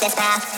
this path.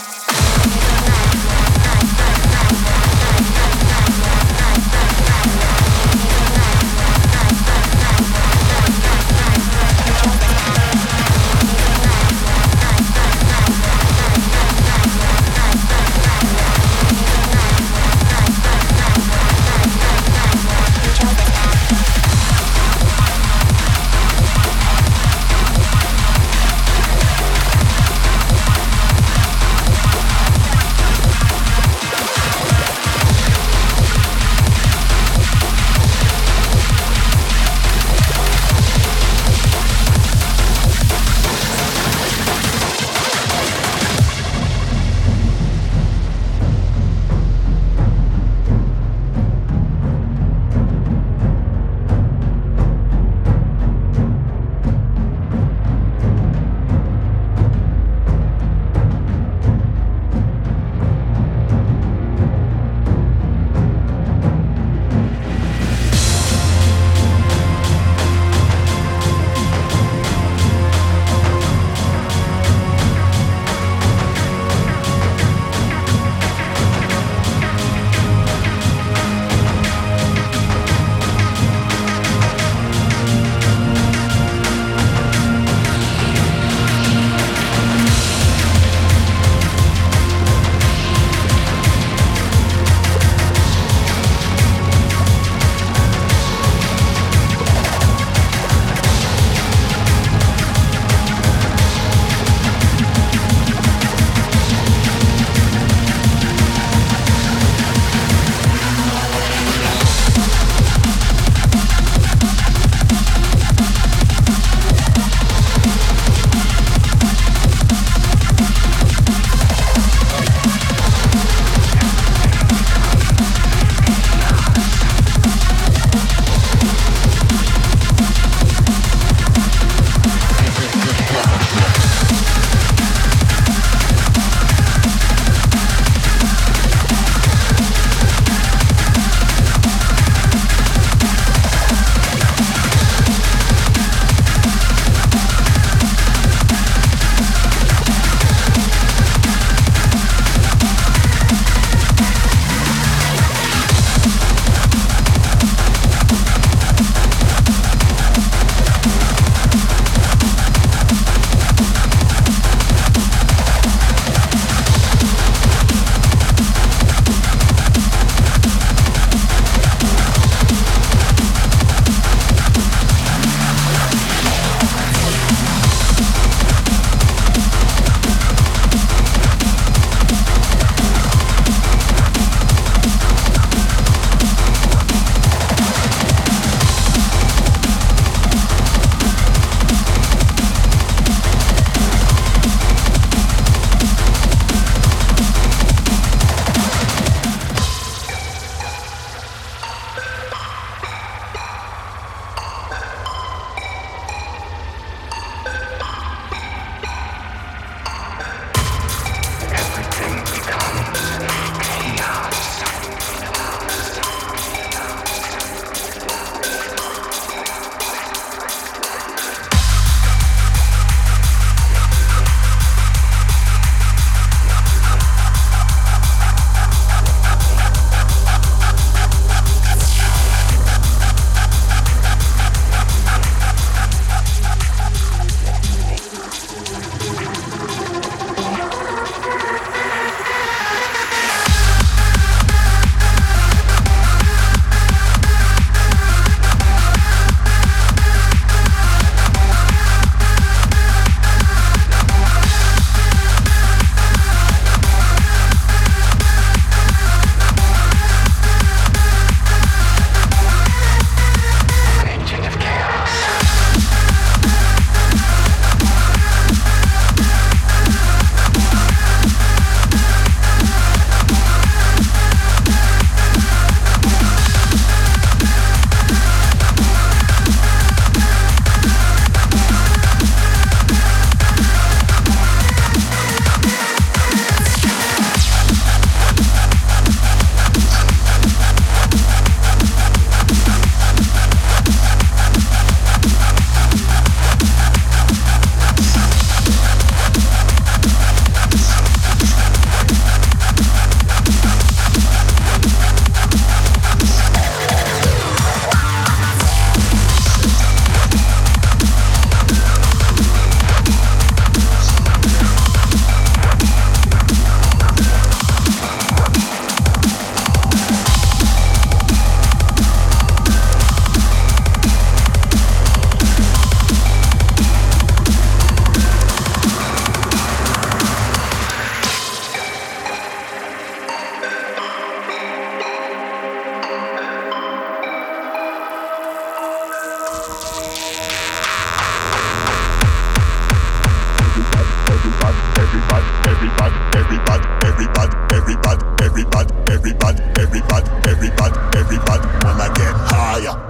everybody, everybody, everybody, everybody, everybody, wanna get higher.